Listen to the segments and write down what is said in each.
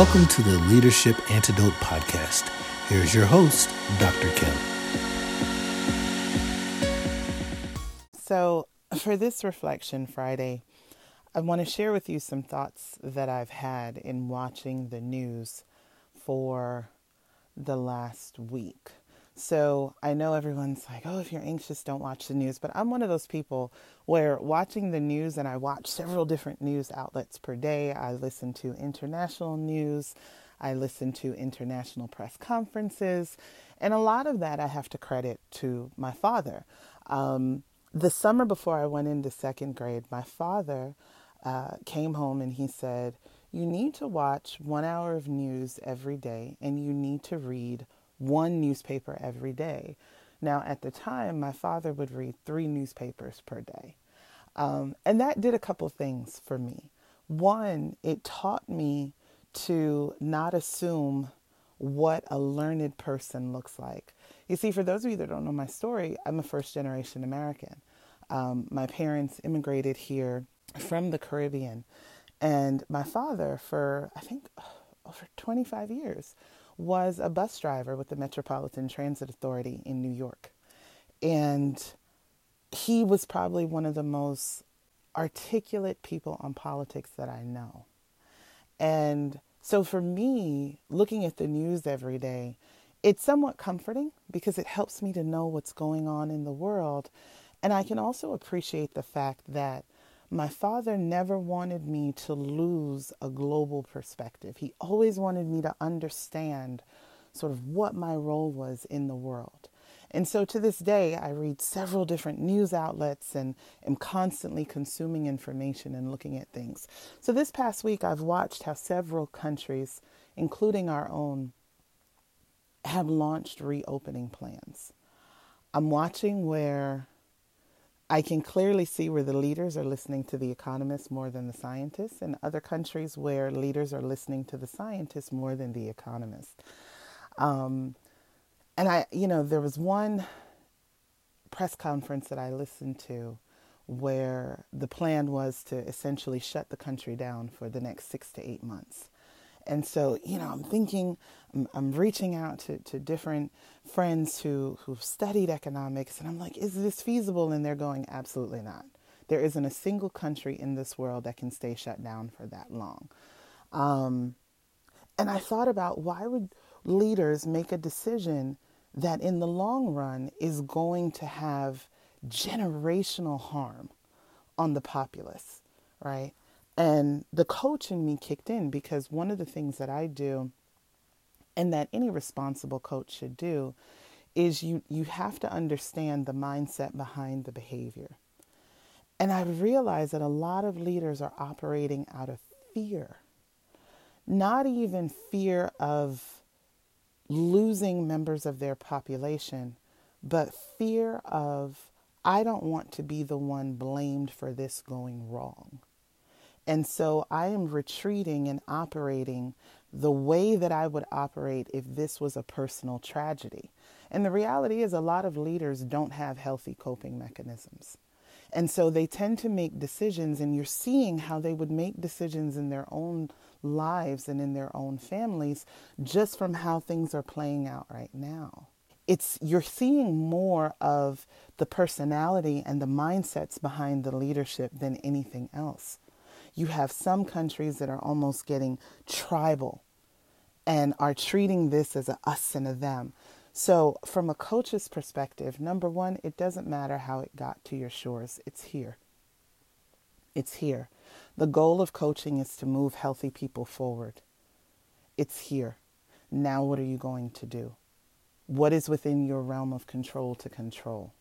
Welcome to the Leadership Antidote Podcast. Here's your host, Dr. Kim. So, for this Reflection Friday, I want to share with you some thoughts that I've had in watching the news for the last week. So I know everyone's like, oh, if you're anxious, don't watch the news. But I'm one of those people where watching the news, and I watch several different news outlets per day. I listen to international news, I listen to international press conferences, and a lot of that I have to credit to my father. Um, the summer before I went into second grade, my father uh, came home and he said, You need to watch one hour of news every day and you need to read one newspaper every day. Now, at the time, my father would read three newspapers per day. Um, and that did a couple things for me. One, it taught me to not assume what a learned person looks like. You see, for those of you that don't know my story, I'm a first generation American. Um, my parents immigrated here from the Caribbean, and my father, for I think over 25 years, was a bus driver with the Metropolitan Transit Authority in New York. And he was probably one of the most articulate people on politics that I know. And so for me, looking at the news every day, it's somewhat comforting because it helps me to know what's going on in the world. And I can also appreciate the fact that my father never wanted me to lose a global perspective. He always wanted me to understand sort of what my role was in the world. And so to this day, I read several different news outlets and am constantly consuming information and looking at things. So this past week, I've watched how several countries, including our own, have launched reopening plans. I'm watching where I can clearly see where the leaders are listening to the economists more than the scientists, and other countries where leaders are listening to the scientists more than the economists. Um, and I, you know, there was one press conference that I listened to where the plan was to essentially shut the country down for the next six to eight months. And so, you know, I'm thinking, I'm, I'm, reaching out to, to different friends who, who've studied economics, and I'm like, is this feasible? And they're going, absolutely not. There isn't a single country in this world that can stay shut down for that long. Um, and I thought about why would leaders make a decision that in the long run is going to have generational harm on the populace, right? And the coach in me kicked in because one of the things that I do and that any responsible coach should do is you, you have to understand the mindset behind the behavior. And I realized that a lot of leaders are operating out of fear, not even fear of losing members of their population, but fear of, I don't want to be the one blamed for this going wrong. And so I am retreating and operating the way that I would operate if this was a personal tragedy. And the reality is, a lot of leaders don't have healthy coping mechanisms. And so they tend to make decisions, and you're seeing how they would make decisions in their own lives and in their own families just from how things are playing out right now. It's you're seeing more of the personality and the mindsets behind the leadership than anything else. You have some countries that are almost getting tribal and are treating this as a us and a them. So, from a coach's perspective, number one, it doesn't matter how it got to your shores, it's here. It's here. The goal of coaching is to move healthy people forward. It's here. Now, what are you going to do? What is within your realm of control to control?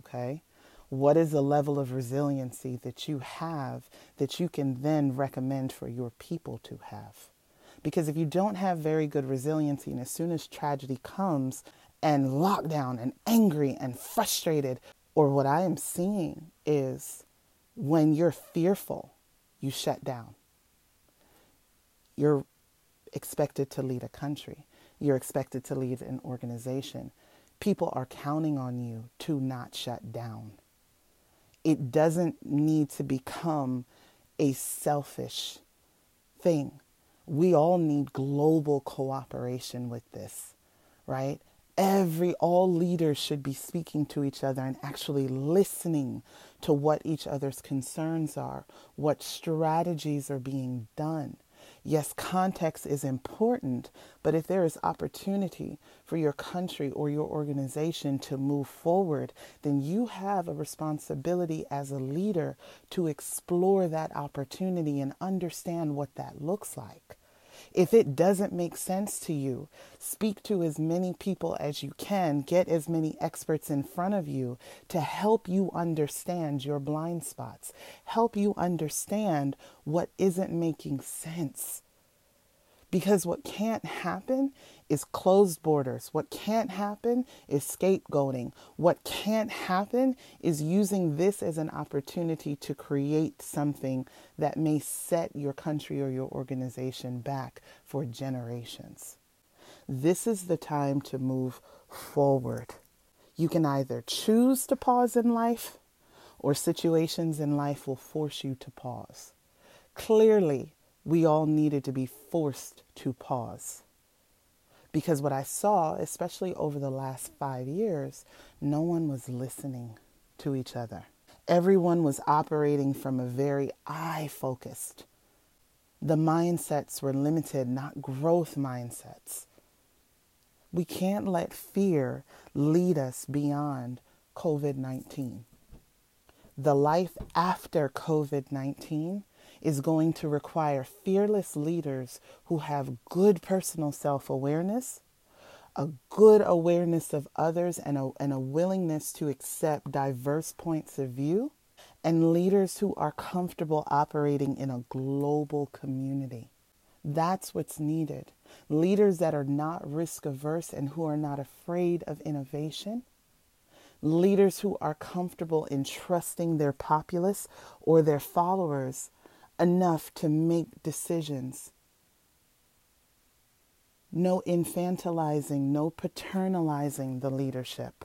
Okay? What is the level of resiliency that you have that you can then recommend for your people to have? Because if you don't have very good resiliency, and as soon as tragedy comes, and lockdown, and angry, and frustrated, or what I am seeing is when you're fearful, you shut down. You're expected to lead a country, you're expected to lead an organization. People are counting on you to not shut down it doesn't need to become a selfish thing, We all need global cooperation with this, right? Every, all leaders should be speaking to each other and actually listening to what each other's concerns are, what strategies are being done. Yes, context is important, but if there is opportunity for your country or your organization to move forward, then you have a responsibility as a leader to explore that opportunity and understand what that looks like. If it doesn't make sense to you, speak to as many people as you can, get as many experts in front of you to help you understand your blind spots, help you understand what isn't making sense. Because what can't happen is closed borders. What can't happen is scapegoating. What can't happen is using this as an opportunity to create something that may set your country or your organization back for generations. This is the time to move forward. You can either choose to pause in life, or situations in life will force you to pause. Clearly, we all needed to be forced to pause. Because what I saw, especially over the last five years, no one was listening to each other. Everyone was operating from a very I focused. The mindsets were limited, not growth mindsets. We can't let fear lead us beyond COVID 19. The life after COVID 19 is going to require fearless leaders who have good personal self awareness, a good awareness of others, and a, and a willingness to accept diverse points of view, and leaders who are comfortable operating in a global community. That's what's needed. Leaders that are not risk averse and who are not afraid of innovation. Leaders who are comfortable in trusting their populace or their followers enough to make decisions. No infantilizing, no paternalizing the leadership.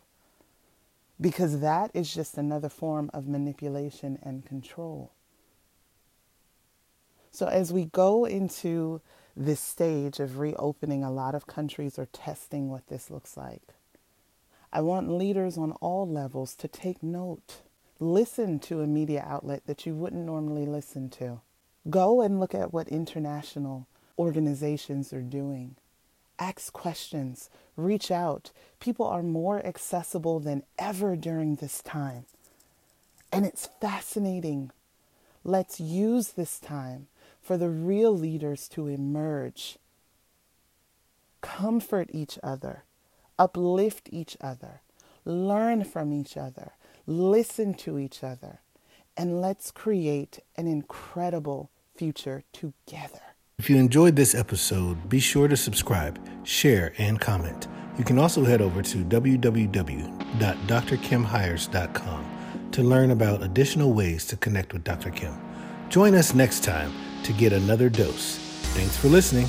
Because that is just another form of manipulation and control. So, as we go into this stage of reopening, a lot of countries are testing what this looks like. I want leaders on all levels to take note Listen to a media outlet that you wouldn't normally listen to. Go and look at what international organizations are doing. Ask questions, reach out. People are more accessible than ever during this time. And it's fascinating. Let's use this time for the real leaders to emerge. Comfort each other, uplift each other, learn from each other, listen to each other, and let's create an incredible future together. If you enjoyed this episode, be sure to subscribe, share, and comment. You can also head over to www.drkimhires.com to learn about additional ways to connect with Dr. Kim. Join us next time to get another dose. Thanks for listening.